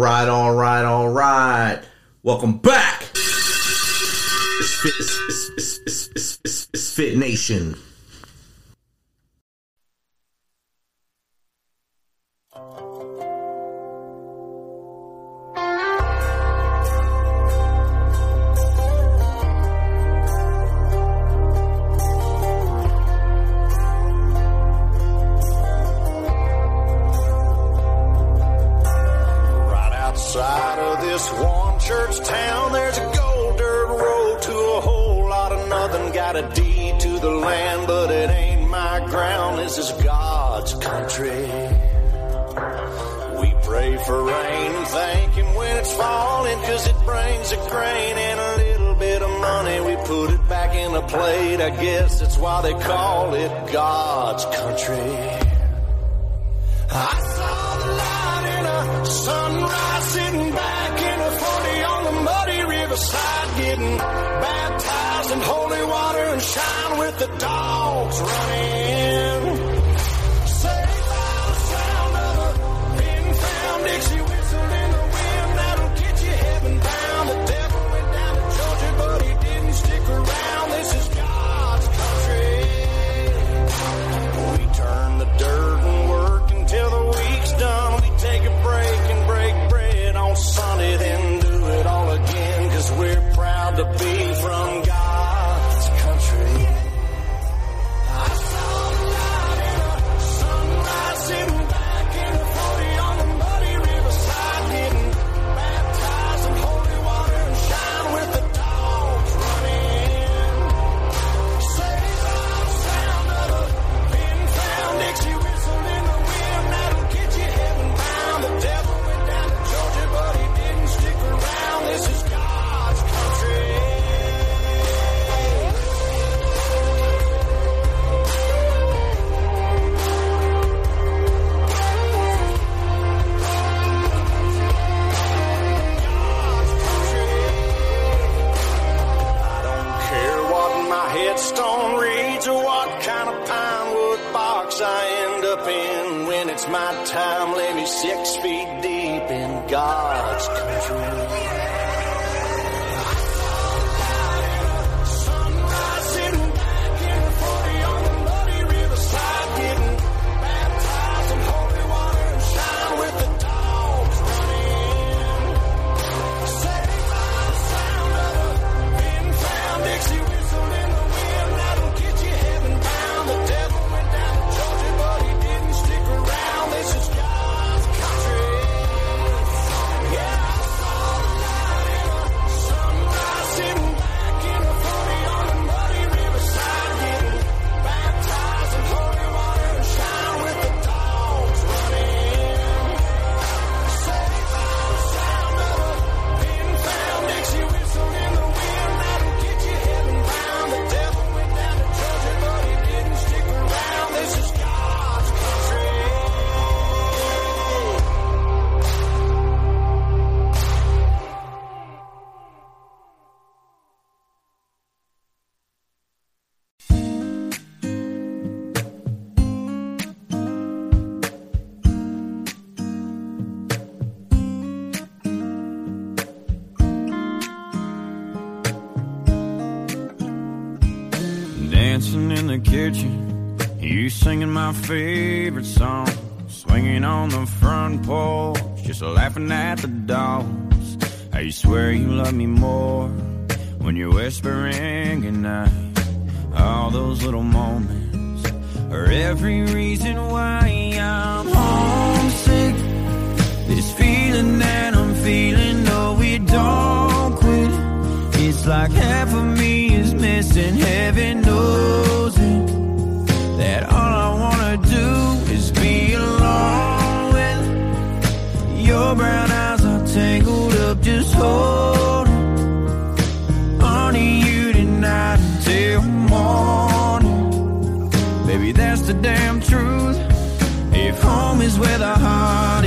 right, all right, all right. Welcome back. It's Fit, it's, it's, it's, Fit Nation. never played. I guess it's why they call it God's country. I saw the light in a sunrise sitting back in a 40 on the muddy riverside getting baptized in holy water and shine with the dogs running. kitchen, you singing my favorite song, swinging on the front porch, just laughing at the dogs. I you swear you love me more when you're whispering goodnight. All those little moments are every reason why I'm homesick. This feeling that I'm feeling, no, we don't quit. It's like half of me and heaven knows it. That all I wanna do is be alone with your brown eyes are tangled up just holding Honey, you tonight until morning. Baby, that's the damn truth. If home is where the heart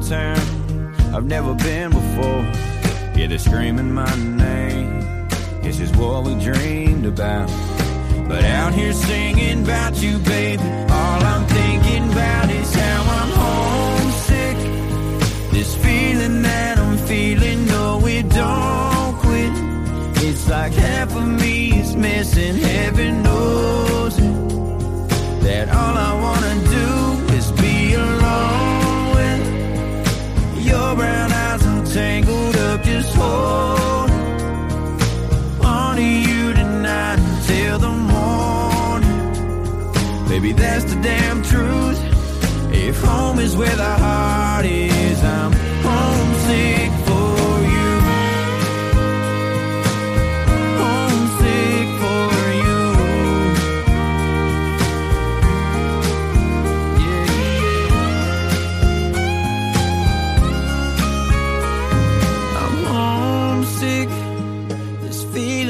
double I've never been before. Yeah, they're screaming my name. This is what we dreamed about. But out here singing about you, baby, all I'm thinking about is how I'm homesick. This feeling that I'm feeling, no, we don't quit. It's like half of me is missing, heaven knows it. That all I wanna do brown eyes are tangled up, just hold on to you tonight until the morning. Baby, that's the damn truth. If home is where the heart is, I'm homesick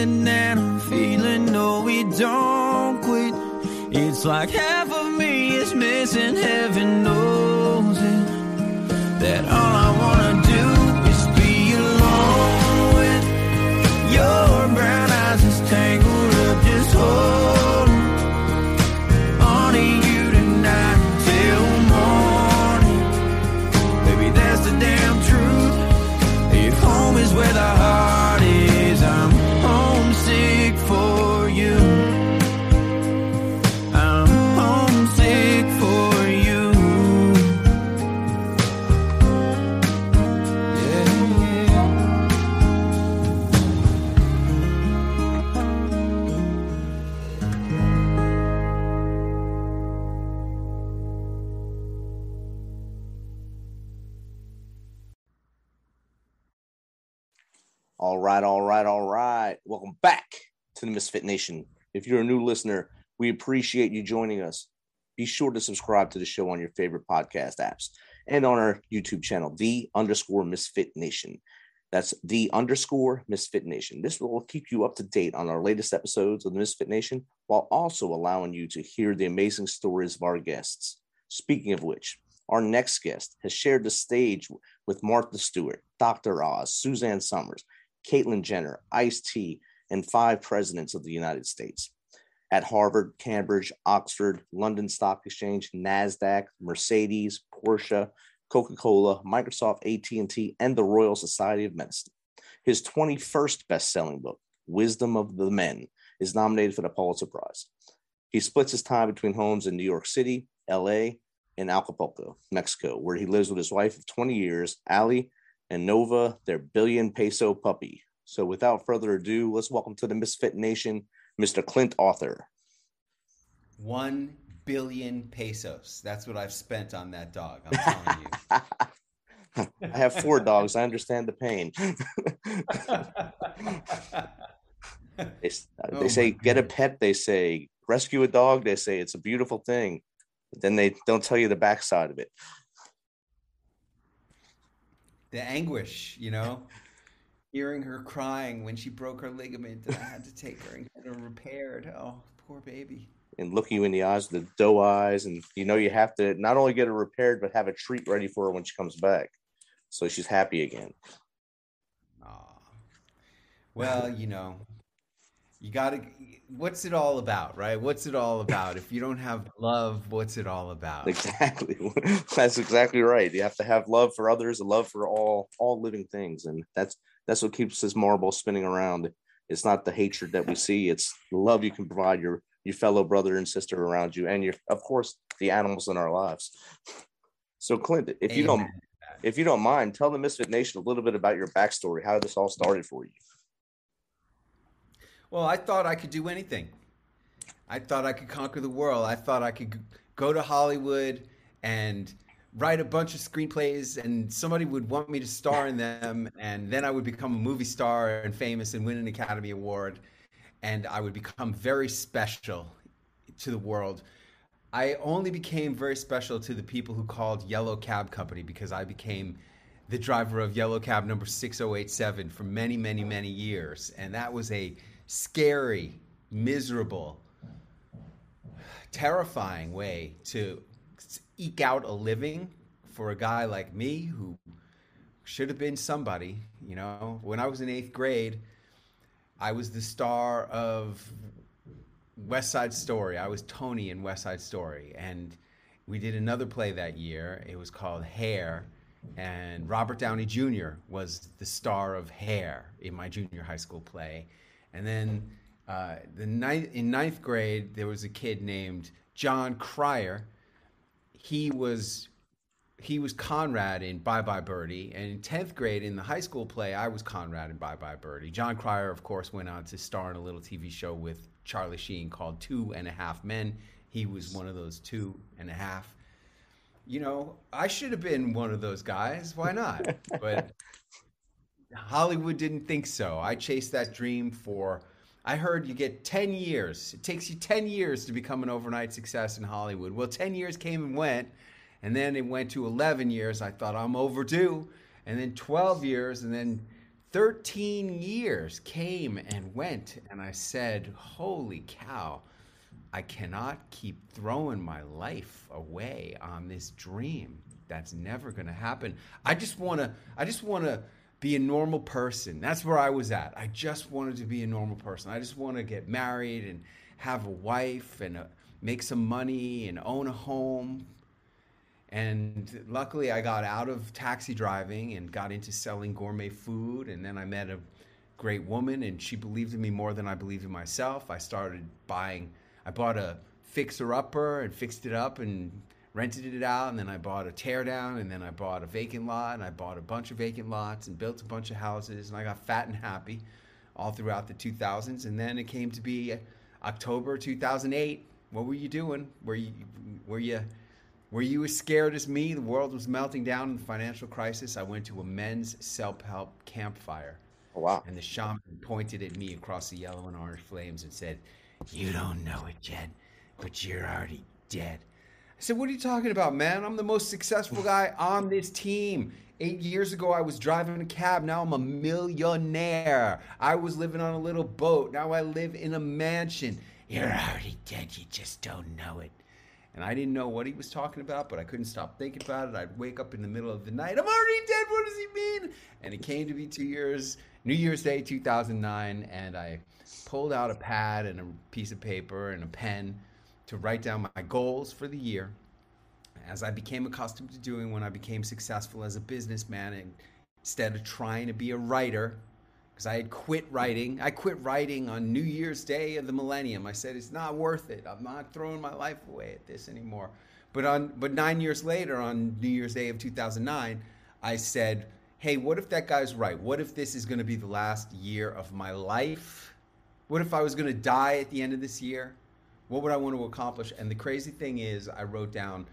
feeling that I'm feeling, no, we don't quit. It's like half of me is missing, heaven knows it. That all I wanna Welcome back to the Misfit Nation. If you're a new listener, we appreciate you joining us. Be sure to subscribe to the show on your favorite podcast apps and on our YouTube channel, the underscore Misfit Nation. That's the underscore Misfit Nation. This will keep you up to date on our latest episodes of the Misfit Nation while also allowing you to hear the amazing stories of our guests. Speaking of which, our next guest has shared the stage with Martha Stewart, Dr. Oz, Suzanne Somers, Caitlyn Jenner, Ice T, and five presidents of the United States. At Harvard, Cambridge, Oxford, London Stock Exchange, NASDAQ, Mercedes, Porsche, Coca-Cola, Microsoft, AT&T, and the Royal Society of Medicine. His 21st best-selling book, Wisdom of the Men, is nominated for the Pulitzer Prize. He splits his time between homes in New York City, LA, and Acapulco, Mexico, where he lives with his wife of 20 years, Ali, and Nova, their billion peso puppy. So without further ado, let's welcome to the Misfit Nation, Mr. Clint Arthur. One billion pesos. That's what I've spent on that dog. I'm telling you. I have four dogs. I understand the pain. they, uh, Oh they say get a pet. They say rescue a dog. They say it's a beautiful thing. But then they don't tell you the backside of it. The anguish, you know, hearing her crying when she broke her ligament and I had to take her and get her repaired. Oh, poor baby. And look you in the eyes with the doe eyes, and you know you have to not only get her repaired, but have a treat ready for her when she comes back, so she's happy again. Aw. Well, you know, you gotta. What's it all about, right? What's it all about? If you don't have love, what's it all about? Exactly. that's exactly right. You have to have love for others, a love for all all living things, and that's that's what keeps this marble spinning around. It's not the hatred that we see; it's the love you can provide your your fellow brother and sister around you, and your of course the animals in our lives. So, Clint, if you don't if you don't mind, tell the Misfit Nation a little bit about your backstory, how this all started for you. Well, I thought I could do anything. I thought I could conquer the world. I thought I could go to Hollywood and write a bunch of screenplays and somebody would want me to star in them and then I would become a movie star and famous and win an Academy Award and I would become very special to the world. I only became very special to the people who called Yellow Cab Company because I became the driver of Yellow Cab number 6087 for many, many, many years. And that was a scary, miserable, terrifying way to eke out a living for a guy like me who should have been somebody. You know, when I was in eighth grade, I was the star of West Side Story. I was Tony in West Side Story, and we did another play that year. It was called Hair, and Robert Downey Jr. was the star of Hair in my junior high school play. And then uh, the ninth, in ninth grade, there was a kid named Jon Cryer. He was he was Conrad in Bye Bye Birdie, and in tenth grade in the high school play, I was Conrad in Bye Bye Birdie. Jon Cryer, of course, went on to star in a little TV show with Charlie Sheen called Two and a Half Men. He was one of those two and a half. You know, I should have been one of those guys. Why not? but Hollywood didn't think so. I chased that dream for. I heard you get 10 years. It takes you 10 years to become an overnight success in Hollywood. Well, 10 years came and went, and then it went to 11 years. I thought I'm overdue. And then 12 years, and then 13 years came and went. And I said, Holy cow, I cannot keep throwing my life away on this dream. That's never going to happen. I just want to, I just want to be a normal person. That's where I was at. I just wanted to be a normal person. I just want to get married and have a wife and uh make some money and own a home. And luckily, I got out of taxi driving and got into selling gourmet food. And then I met a great woman, and she believed in me more than I believed in myself. I started buying, I bought a fixer upper and fixed it up and rented it out. And then I bought a teardown, and then I bought a vacant lot, and I bought a bunch of vacant lots and built a bunch of houses. And I got fat and happy all throughout the 2000s. And then it came to be October 2008. What were you doing? Were you, were you, were you as scared as me? The world was melting down in the financial crisis. I went to a men's self-help campfire. Oh, wow. And the shaman pointed at me across the yellow and orange flames and said, You don't know it, yet but you're already dead. I said, What are you talking about, man? I'm the most successful guy on this team. Eight years ago, I was driving a cab. Now I'm a millionaire. I was living on a little boat. Now I live in a mansion. You're already dead. You just don't know it. And I didn't know what he was talking about, but I couldn't stop thinking about it. I'd wake up in the middle of the night. I'm already dead. What does he mean? And it came to be two years, New Year's Day 2009, and I pulled out a pad and a piece of paper and a pen to write down my goals for the year. As I became accustomed to doing when I became successful as a businessman, and instead of trying to be a writer, because I had quit writing. I quit writing on New Year's Day of the millennium. I said it's not worth it. I'm not throwing my life away at this anymore. But on but 9 years later on New Year's Day of 2009, I said, "Hey, what if that guy's right? What if this is going to be the last year of my life? What if I was going to die at the end of this year? What would I want to accomplish?" And the crazy thing is, I wrote down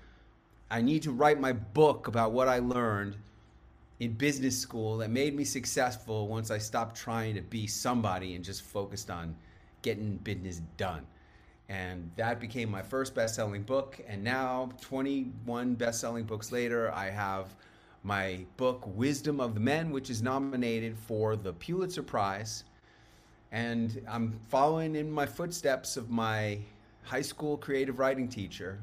I need to write my book about what I learned in business school that made me successful once I stopped trying to be somebody and just focused on getting business done. And that became my first best selling book. And now, 21 best selling books later, I have my book, Wisdom of the Men, which is nominated for the Pulitzer Prize. And I'm following in my footsteps of my high school creative writing teacher,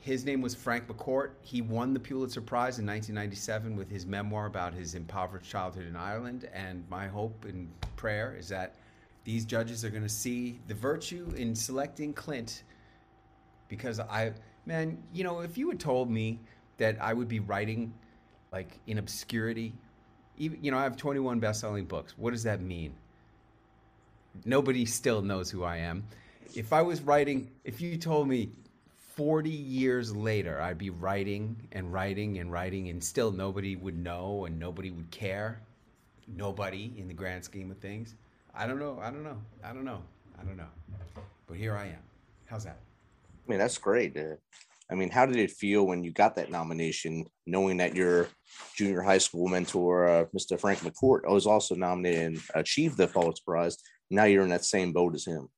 his name was Frank McCourt. He won the Pulitzer Prize in 1997 with his memoir about his impoverished childhood in Ireland. And my hope and prayer is that these judges are going to see the virtue in selecting Clint because I, man, you know, if you had told me that I would be writing like in obscurity, even, you know, I have 21 best selling books. What does that mean? Nobody still knows who I am. If I was writing, if you told me 40 years later, I'd be writing and writing and writing, and still nobody would know and nobody would care. Nobody in the grand scheme of things. I don't know. I don't know. I don't know. I don't know. But here I am. How's that? I mean, that's great. Uh, I mean, how did it feel when you got that nomination, knowing that your junior high school mentor, uh, Mr. Frank McCourt, was also nominated and achieved the Pulitzer Prize? Now you're in that same boat as him.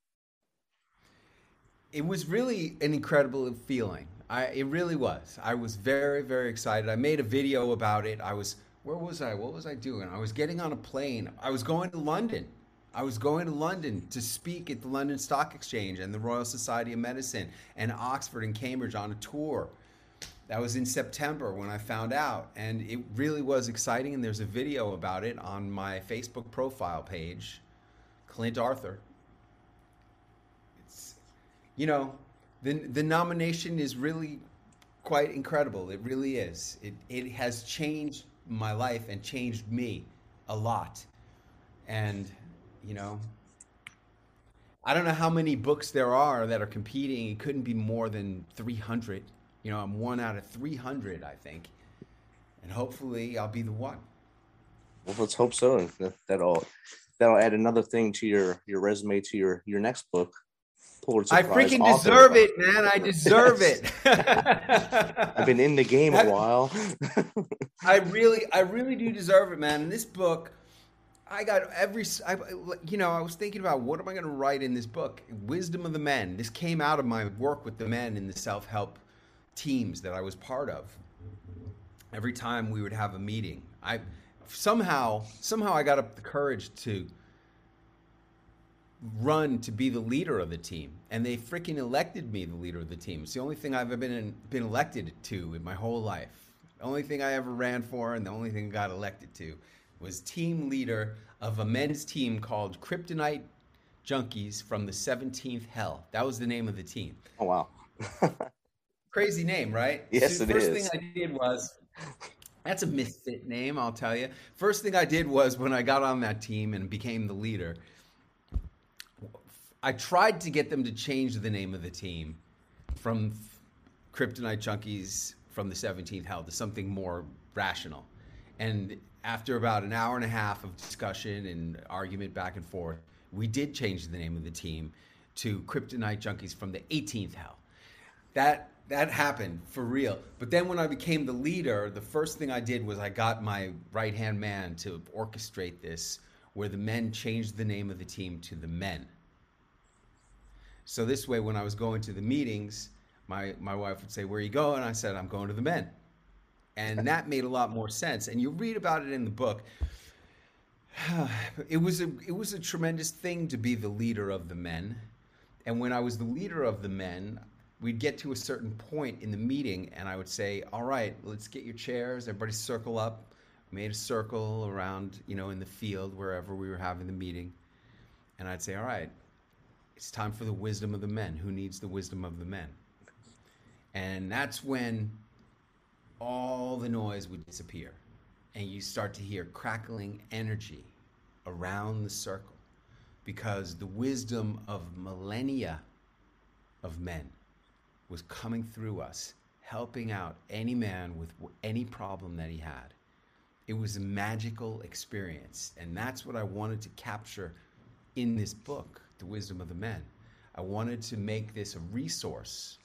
It was really an incredible feeling. I, it really was. I was very, very excited. I made a video about it. I was, where was I? What was I doing? I was getting on a plane. I was going to London. I was going to London to speak at the London Stock Exchange and the Royal Society of Medicine and Oxford and Cambridge on a tour. that was in September when I found out, and it really was exciting. And there's a video about it on my Facebook profile page, Clint Arthur. You know, the the nomination is really quite incredible. It really is. It it has changed my life and changed me a lot. And you know, I don't know how many books there are that are competing. It couldn't be more than 300. You know, I'm one out of 300, I think. And hopefully I'll be the one. Well, let's hope so. That'll that'll add another thing to your your resume to your your next book. Pulitzer I Prize freaking author. deserve it, man. I deserve it. I've been in the game a while. I really, I really do deserve it, man. In this book, I got every, I, you know, I was thinking about what am I going to write in this book? Wisdom of the Men. This came out of my work with the men in the self-help teams that I was part of. Every time we would have a meeting, I somehow, somehow I got up the courage to run to be the leader of the team, and they freaking elected me the leader of the team. It's the only thing I've ever been been elected to in my whole life. The only thing I ever ran for, and the only thing I got elected to, was team leader of a men's team called Kryptonite Junkies from the 17th Hell. That was the name of the team. oh wow. Crazy name, right? Yes, the it first is. thing I did was that's a misfit name, I'll tell you. First thing I did was when I got on that team and became the leader, I tried to get them to change the name of the team from Kryptonite Junkies from the 17th Hell to something more rational. And after about an hour and a half of discussion and argument back and forth, we did change the name of the team to Kryptonite Junkies from the 18th Hell. That that happened for real. But then when I became the leader, the first thing I did was I got my right hand man to orchestrate this, where the men changed the name of the team to the men. So this way, when I was going to the meetings, my my wife would say, "Where are you going?" I said, "I'm going to the men," and that made a lot more sense. And you read about it in the book. It was a it was a tremendous thing to be the leader of the men, and when I was the leader of the men, we'd get to a certain point in the meeting, and I would say, "All right, let's get your chairs. Everybody circle up." Made a circle around, you know, in the field wherever we were having the meeting, and I'd say, "All right, it's time for the wisdom of the men. Who needs the wisdom of the men? And that's when all the noise would disappear and you start to hear crackling energy around the circle because the wisdom of millennia of men was coming through us, helping out any man with any problem that he had. It was a magical experience. And that's what I wanted to capture in this book, The Wisdom of the Men. I wanted to make this a resource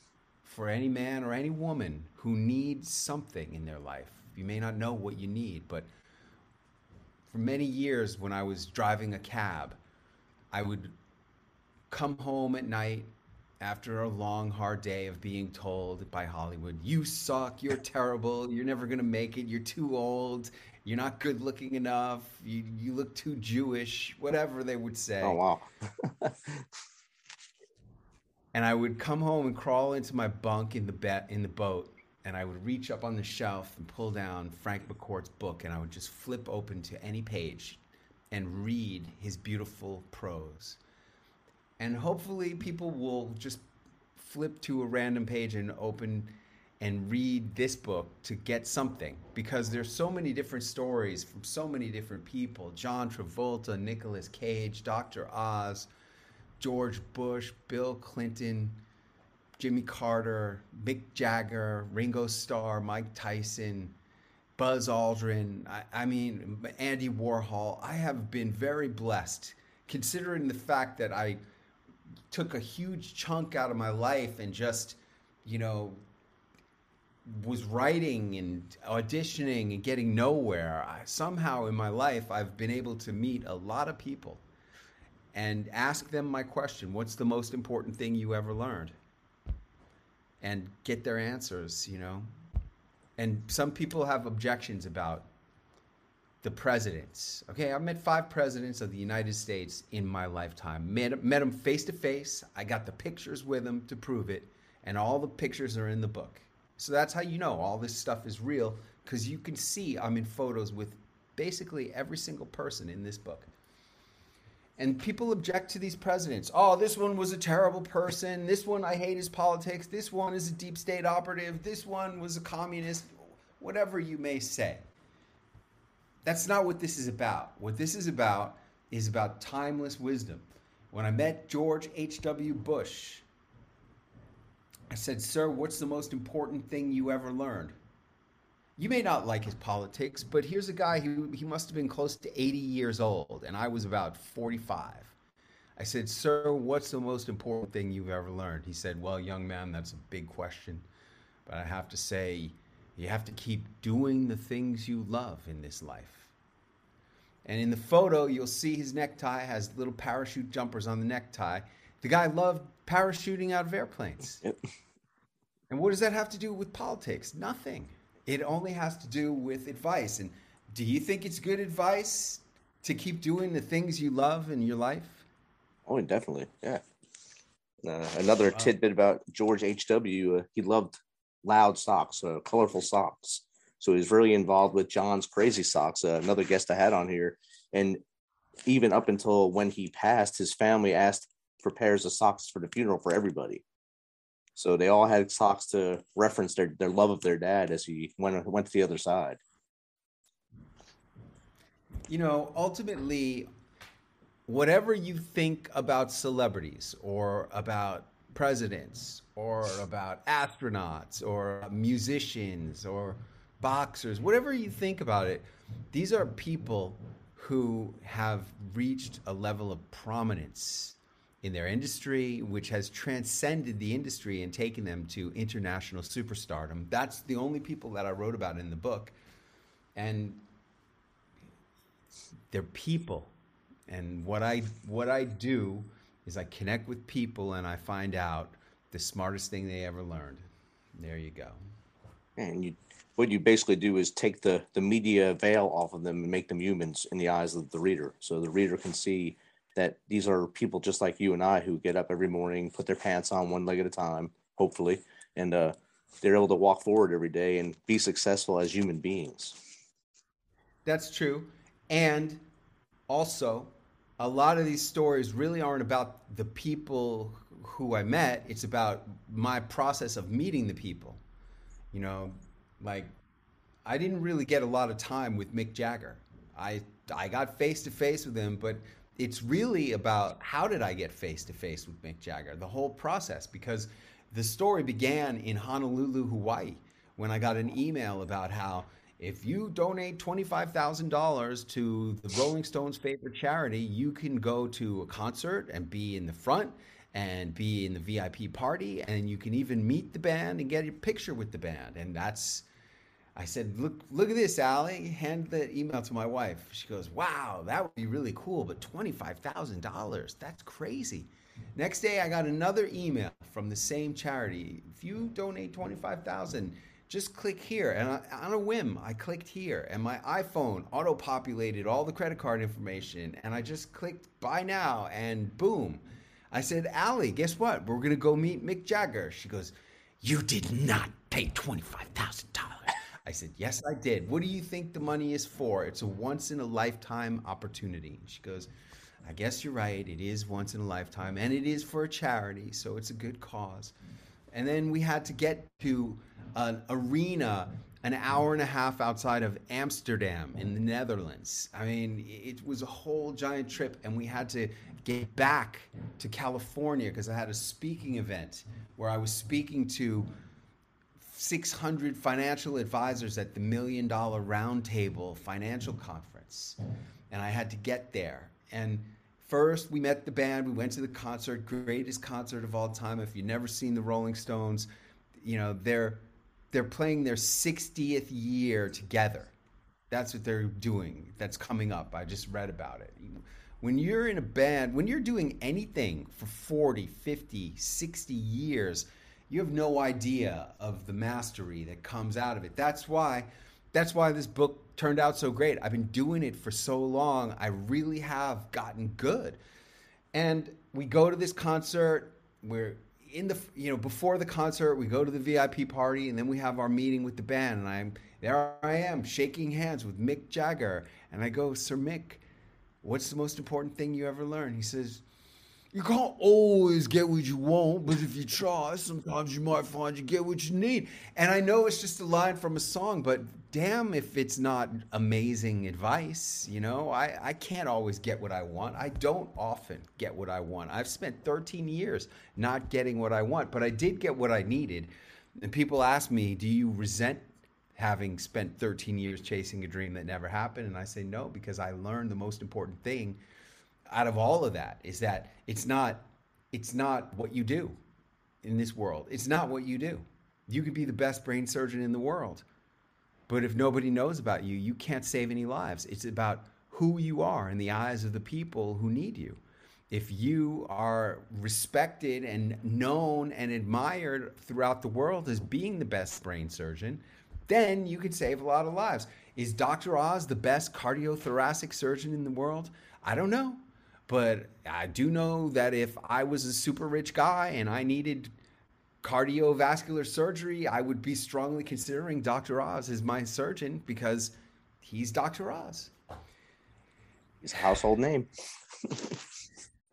for any man or any woman who needs something in their life. You may not know what you need, but for many years when I was driving a cab, I would come home at night after a long, hard day of being told by Hollywood, you suck, you're terrible, you're never going to make it, you're too old, you're not good looking enough, you, you look too Jewish, whatever they would say. Oh wow. And I would come home and crawl into my bunk in the bed in the boat, and I would reach up on the shelf and pull down Frank McCourt's book, and I would just flip open to any page and read his beautiful prose. And hopefully, people will just flip to a random page and open and read this book to get something because there's so many different stories from so many different people John Travolta, Nicolas Cage, Dr. Oz. George Bush, Bill Clinton, Jimmy Carter, Mick Jagger, Ringo Starr, Mike Tyson, Buzz Aldrin. I, I mean, Andy Warhol. I have been very blessed considering the fact that I took a huge chunk out of my life and just, you know, was writing and auditioning and getting nowhere. I, somehow in my life, I've been able to meet a lot of people and ask them my question what's the most important thing you ever learned and get their answers you know and some people have objections about the presidents okay i've met five presidents of the united states in my lifetime met, met them face to face i got the pictures with them to prove it and all the pictures are in the book So that's how you know all this stuff is real because you can see I'm in photos with basically every single person in this book. And people object to these presidents. Oh, this one was a terrible person. This one, I hate his politics. This one is a deep state operative. This one was a communist. Whatever you may say. That's not what this is about. What this is about is about timeless wisdom. When I met George H.W. Bush, I said, Sir, what's the most important thing you ever learned? You may not like his politics, but here's a guy who he must have been close to 80 years old, and I was about 45. I said, Sir, what's the most important thing you've ever learned? He said, Well, young man, that's a big question. But I have to say, you have to keep doing the things you love in this life. And in the photo, you'll see his necktie has little parachute jumpers on the necktie. The guy loved parachuting out of airplanes. Yep. And what does that have to do with politics? Nothing. It only has to do with advice. And do you think it's good advice to keep doing the things you love in your life? Oh, definitely. Yeah. Uh, another tidbit about George H.W. Uh, he loved loud socks, uh, colorful socks. So he's really involved with John's Crazy Socks, uh, another guest I had on here. And even up until when he passed, his family asked for pairs of socks for the funeral for everybody. So they all had socks to reference their, their love of their dad as he went went to the other side. You know, ultimately, whatever you think about celebrities or about presidents or about astronauts or musicians or boxers, whatever you think about it, these are people who have reached a level of prominence in their industry, which has transcended the industry and taken them to international superstardom. That's the only people that I wrote about in the book. And they're people. And what I what I do is I connect with people and I find out the smartest thing they ever learned. There you go. and you what you basically do is take the the media veil off of them and make them humans in the eyes of the reader so the reader can see that these are people just like you and i who get up every morning put their pants on one leg at a time hopefully and uh, they're able to walk forward every day and be successful as human beings That's true. And also, a lot of these stories really aren't about the people who I met. It's about my process of meeting the people. You know, like I didn't really get a lot of time with Mick Jagger. I I got face to face with him, but it's really about how did I get face to face with Mick Jagger? The whole process because the story began in Honolulu, Hawaii, when I got an email about how if you donate $25,000 to the Rolling Stones' favorite charity, you can go to a concert and be in the front and be in the VIP party, and you can even meet the band and get a picture with the band. And that's, I said, look, look at this, Ali. Hand the email to my wife. She goes, wow, that would be really cool, but $25,000, that's crazy. Next day, I got another email from the same charity. If you donate 25000 just click here. And I, on a whim, I clicked here, and my iPhone auto populated all the credit card information. And I just clicked buy now, and boom. I said, Ali, guess what? We're going to go meet Mick Jagger. She goes, You did not pay $25,000. I said, Yes, I did. What do you think the money is for? It's a once in a lifetime opportunity. She goes, I guess you're right. It is once in a lifetime, and it is for a charity, so it's a good cause. And then we had to get to an arena an hour and a half outside of Amsterdam in the Netherlands. I mean, it was a whole giant trip, and we had to get back to California because I had a speaking event where I was speaking to 600 financial advisors at the Million Dollar Roundtable Financial Conference. And I had to get there. And first, we met the band, we went to the concert, greatest concert of all time. If you've never seen the Rolling Stones, you know, they're they're playing their 60th year together. That's what they're doing. That's coming up. I just read about it. When you're in a band, when you're doing anything for 40, 50, 60 years, you have no idea of the mastery that comes out of it. That's why that's why this book turned out so great. I've been doing it for so long. I really have gotten good. And we go to this concert where in the you know before the concert we go to the vip party and then we have our meeting with the band and i'm there i am shaking hands with mick jagger and i go sir mick what's the most important thing you ever learned? He says you can't always get what you want, but if you try, sometimes you might find you get what you need. And I know it's just a line from a song, but damn if it's not amazing advice. You know, I, I can't always get what I want. I don't often get what I want. I've spent 13 years not getting what I want, but I did get what I needed. And people ask me, do you resent having spent 13 years chasing a dream that never happened? And I say no, because I learned the most important thing out of all of that is that it's not it's not what you do in this world. It's not what you do. You could be the best brain surgeon in the world. But if nobody knows about you, you can't save any lives. It's about who you are in the eyes of the people who need you. If you are respected and known and admired throughout the world as being the best brain surgeon, then you could save a lot of lives. Is Dr. Oz the best cardiothoracic surgeon in the world? I don't know. But I do know that if I was a super rich guy and I needed cardiovascular surgery, I would be strongly considering Dr. Oz as my surgeon because he's Dr. Oz. He's a household name.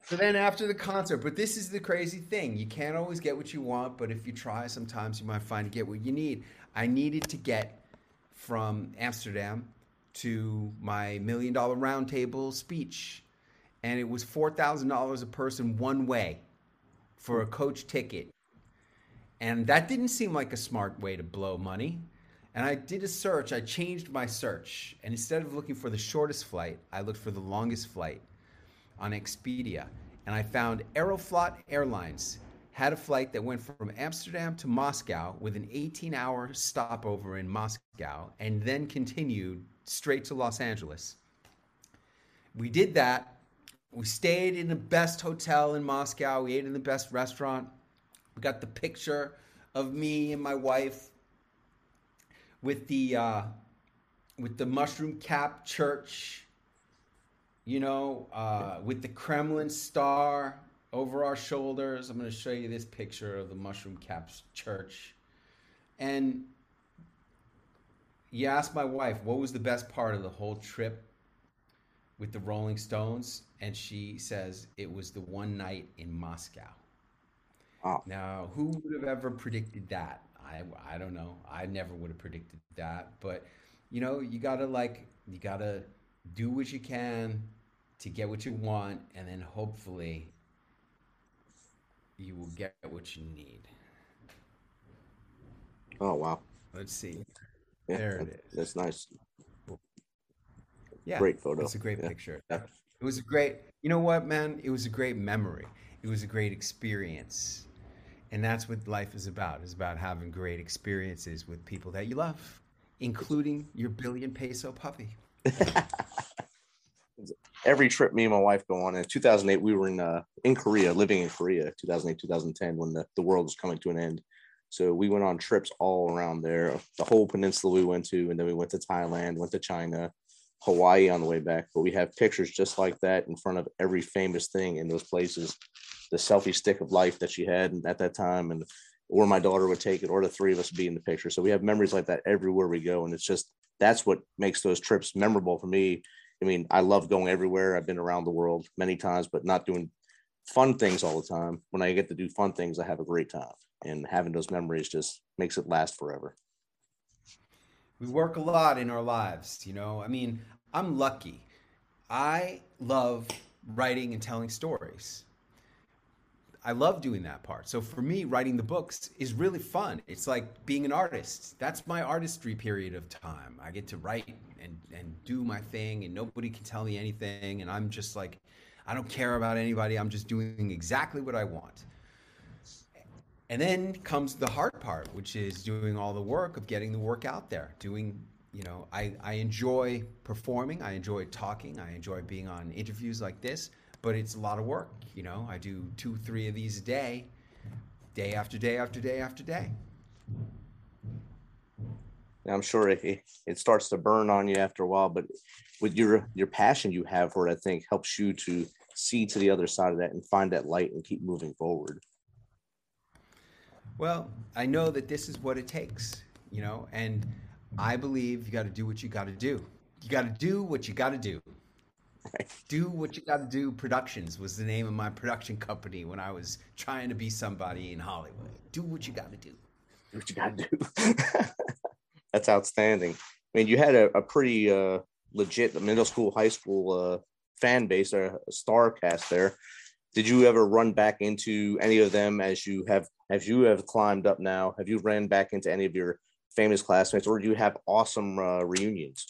So then after the concert, but this is the crazy thing. You can't always get what you want, but if you try, sometimes you might find to get what you need. I needed to get from Amsterdam to my million dollar roundtable speech, and it was $4,000 a person one way for a coach ticket. And that didn't seem like a smart way to blow money. And I did a search, I changed my search, and instead of looking for the shortest flight, I looked for the longest flight on Expedia, and I found Aeroflot Airlines had a flight that went from Amsterdam to Moscow with an 18 hour stopover in Moscow and then continued straight to Los Angeles. We did that. We stayed in the best hotel in Moscow. We ate in the best restaurant. We got the picture of me and my wife with the uh, with the mushroom cap church you know, uh, with the Kremlin star over our shoulders. I'm going to show you this picture of the Mushroom Caps Church. And you asked my wife, what was the best part of the whole trip with the Rolling Stones? And she says it was the one night in Moscow. Wow. Now, who would have ever predicted that? I, I don't know. I never would have predicted that. But, you know, you got to like, you got to do what you can to get what you want, and then hopefully you will get what you need. Oh wow. Let's see. Yeah, There it that- is. That's nice. Yeah, Great photo. It's a great Yeah. picture. Yeah. It was a great. You know what, man? It was a great memory. It was a great experience, and that's what life is about. It's about having great experiences with people that you love, including your billion peso puppy. Every trip me and my wife go on. In 2008, we were in uh, in Korea, living in Korea, 2008, 2010, when the, the world was coming to an end. So we went on trips all around there, the whole peninsula we went to, and then we went to Thailand, went to China, Hawaii on the way back. But we have pictures just like that in front of every famous thing in those places. The selfie stick of life that she had at that time, and or my daughter would take it, or the three of us be in the picture. So we have memories like that everywhere we go, and it's just that's what makes those trips memorable for me. I mean, I love going everywhere. I've been around the world many times, but not doing fun things all the time. When I get to do fun things, I have a great time, and having those memories just makes it last forever. We work a lot in our lives, you know. I mean, I'm lucky. I love writing and telling stories. I love doing that part. So for me, writing the books is really fun. It's like being an artist. That's my artistry period of time. I get to write and, and do my thing, and nobody can tell me anything. And I'm just like, I don't care about anybody. I'm just doing exactly what I want. And then comes the hard part, which is doing all the work of getting the work out there. Doing, you know, I, I enjoy performing, I enjoy talking, I enjoy being on interviews like this, but it's a lot of work. You know, I do two, three of these a day, day after day after day after day. I'm sure it, it starts to burn on you after a while, but with your your passion you have for it, I think helps you to see to the other side of that and find that light and keep moving forward. Well, I know that this is what it takes, you know, and I believe you got to do what you got to do. You got to do what you got to do. Right. Do what you got to do. Productions was the name of my production company when I was trying to be somebody in Hollywood. Do what you got to do. Do what you gotta do. That's outstanding. I mean, you had a, a pretty uh, legit middle school, high school uh, fan base or a star cast there. Did you ever run back into any of them as you have as you have climbed up now? Have you ran back into any of your famous classmates, or do you have awesome uh, reunions?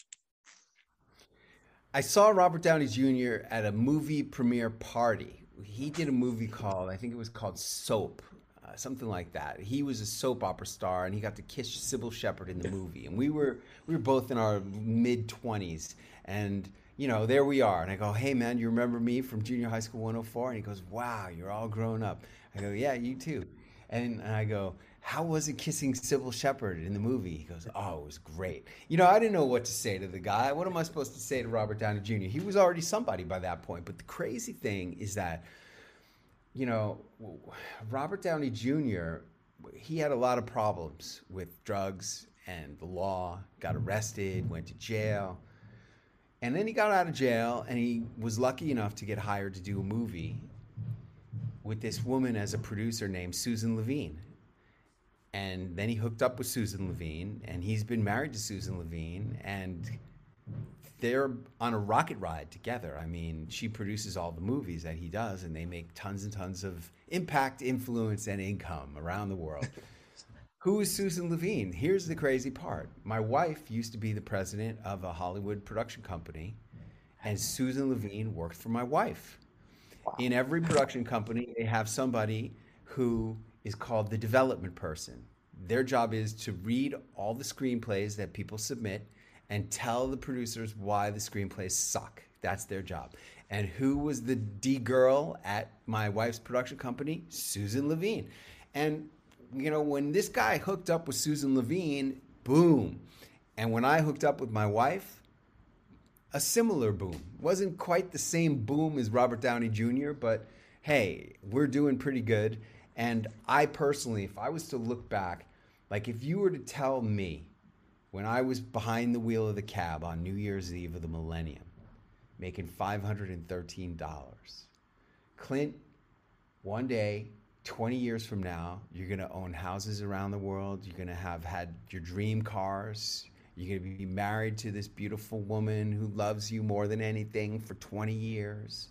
I saw Robert Downey Jr. at a movie premiere party. He did a movie called, I think it was called Soap, uh, something like that. He was a soap opera star, and he got to kiss Cybill Shepherd in the movie. And we were we were both in our mid twenties, and you know there we are. And I go, Hey man, you remember me from Junior High School 104? And he goes, Wow, you're all grown up. I go, Yeah, you too. And, I go, how was it kissing Cybill Shepherd in the movie? He goes, Oh, it was great. You know, I didn't know what to say to the guy. What am I supposed to say to Robert Downey Jr.? He was already somebody by that point. But the crazy thing is that, you know, Robert Downey Jr., he had a lot of problems with drugs and the law, got arrested, went to jail. And then he got out of jail and he was lucky enough to get hired to do a movie with this woman as a producer named Susan Levine. And then he hooked up with Susan Levine, and he's been married to Susan Levine, and they're on a rocket ride together. I mean, she produces all the movies that he does, and they make tons and tons of impact, influence, and income around the world. Who is Susan Levine? Here's the crazy part. My wife used to be the president of a Hollywood production company, and Susan Levine worked for my wife. In every production company, they have somebody who is called the development person. Their job is to read all the screenplays that people submit and tell the producers why the screenplays suck. That's their job. And who was the D girl at my wife's production company? Susan Levine. And you know, when this guy hooked up with Susan Levine, boom. And when I hooked up with my wife, a similar boom. Wasn't quite the same boom as Robert Downey Jr., but hey, we're doing pretty good. And I personally, if I was to look back, like if you were to tell me when I was behind the wheel of the cab on New Year's Eve of the millennium, making $513, Clint, one day, 20 years from now, you're going to own houses around the world. You're going to have had your dream cars. You're going to be married to this beautiful woman who loves you more than anything for 20 years.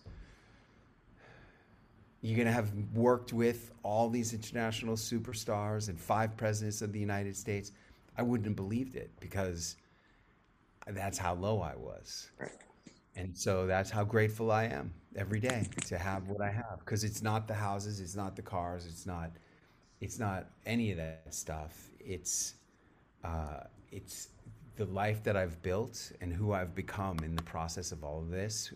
You're going to have worked with all these international superstars and five presidents of the United States. I wouldn't have believed it because that's how low I was. And so that's how grateful I am every day to have what I have because it's not the houses, it's not the cars, it's not it's not any of that stuff. It's uh, it's the life that I've built and who I've become in the process of all of this.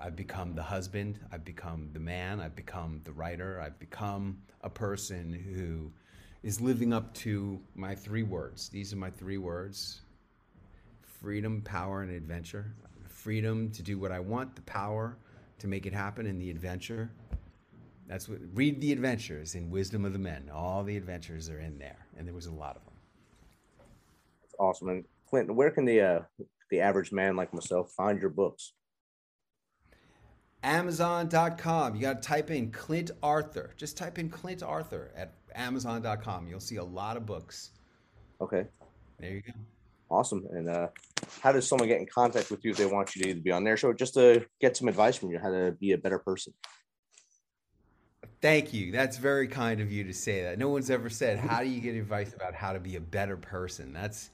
I've become the husband, I've become the man, I've become the writer, I've become a person who is living up to my three words. These are my three words freedom, power, and adventure. Freedom to do what I want, the power to make it happen, and the adventure. That's what read the adventures in Wisdom of the Men. All the adventures are in there, and there was a lot of them. Awesome. And Clinton, where can the uh, the average man like myself find your books? Amazon.com. You got to type in Clint Arthur. Just type in Clint Arthur at Amazon.com. You'll see a lot of books. Okay, There you go. awesome. And uh, how does someone get in contact with you if they want you to either be on their show, just to get some advice from you, how to be a better person? Thank you. That's very kind of you to say that. No one's ever said, "How do you get advice about how to be a better person?" That's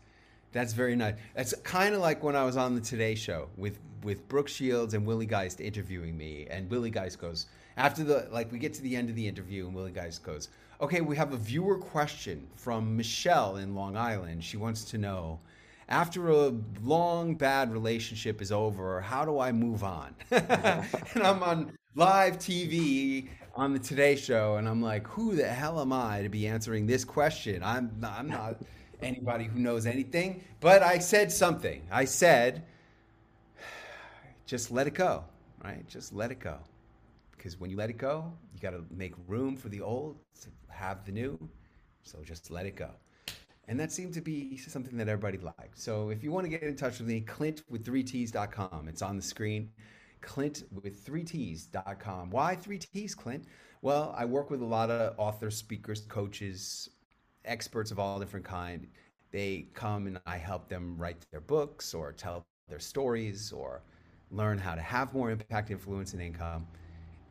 that's very nice. That's kind of like when I was on the Today Show with with Brooke Shields and Willie Geist interviewing me, and Willie Geist goes after the like we get to the end of the interview, and Willie Geist goes, "Okay, we have a viewer question from Michelle in Long Island. She wants to know." After a long bad relationship is over, how do I move on? and I'm on live TV on the Today Show, and I'm like, who the hell am I to be answering this question? I'm I'm not anybody who knows anything. But I said something. I said, just let it go, right? Just let it go, because when you let it go, you got to make room for the old to have the new. So just let it go. And that seemed to be something that everybody liked. So if you want to get in touch with me, Clint with 3Ts.com. It's on the screen. Clint with 3Ts.com. Why 3Ts, Clint? Well, I work with a lot of authors, speakers, coaches, experts of all different kind. They come and I help them write their books or tell their stories or learn how to have more impact, influence, and income.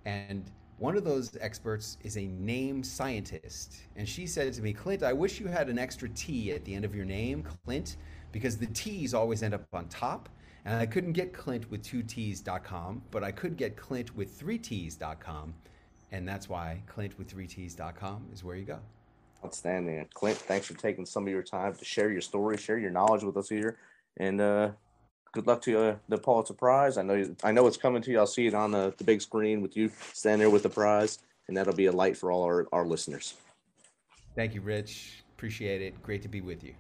And one of those experts is a name scientist. And she said to me, Clint, I wish you had an extra T at the end of your name, Clint, because the T's always end up on top. And I couldn't get Clint with two T's.com, but I could get Clint with three T's.com. And that's why Clint with three T's.com is where you go. Outstanding. And Clint, thanks for taking some of your time to share your story, share your knowledge with us here. And uh, good luck to uh, the Pulitzer Prize. I know I know it's coming to you. I'll see it on the, the big screen with you standing there with the prize, and that'll be a light for all our, our listeners. Thank you, Rich. Appreciate it. Great to be with you.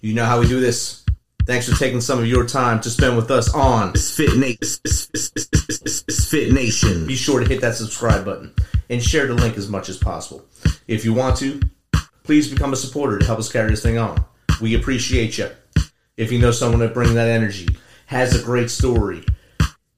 You know how we do this. Thanks for taking some of your time to spend with us on Fit Nation. Fit Nation. Be sure to hit that subscribe button and share the link as much as possible. If you want to, please become a supporter to help us carry this thing on. We appreciate you. If you know someone that brings that energy, has a great story,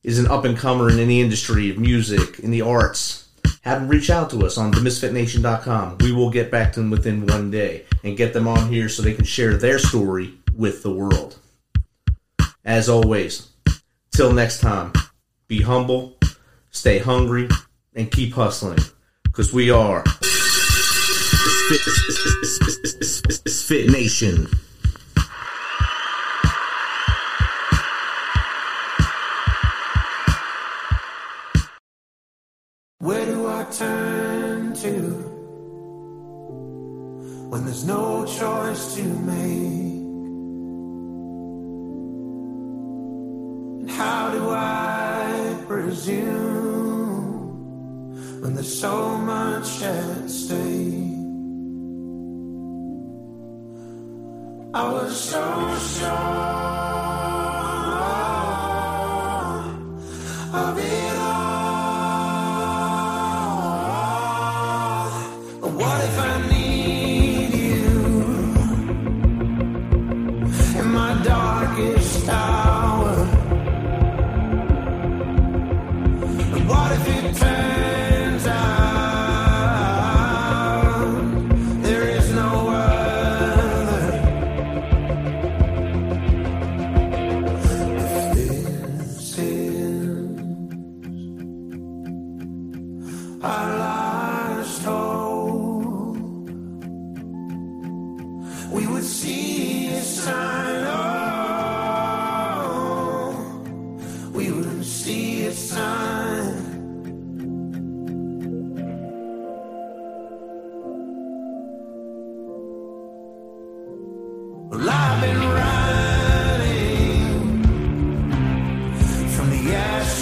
is an up and comer in any industry of music, in the arts, have them reach out to us on themisfitnation.com. We will get back to them within one day and get them on here so they can share their story with the world. As always, till next time, be humble, stay hungry, and keep hustling. Because we are Fit, Nation. Where do I turn to when there's no choice to make? How do I presume when there's so much at stake? I was so sure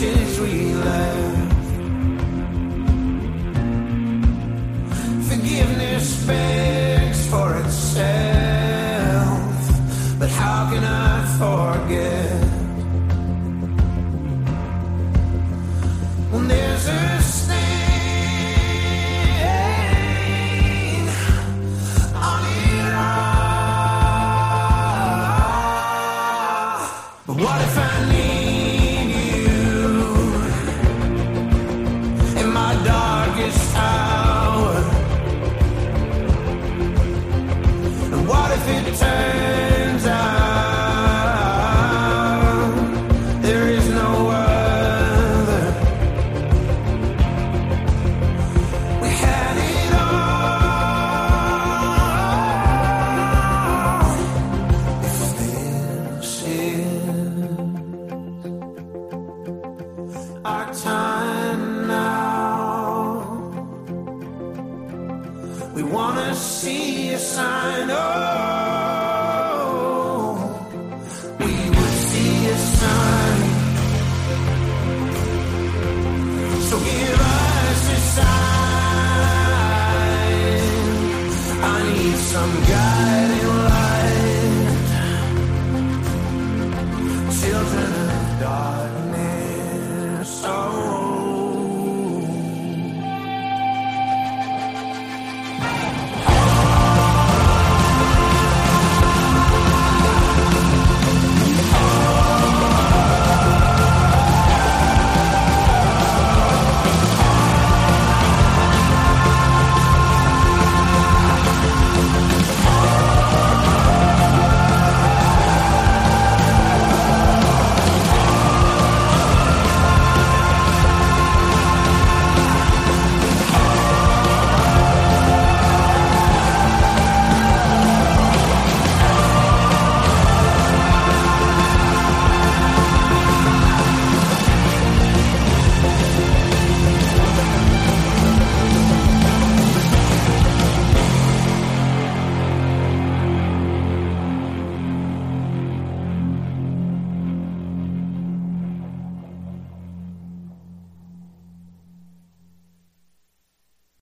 ashes we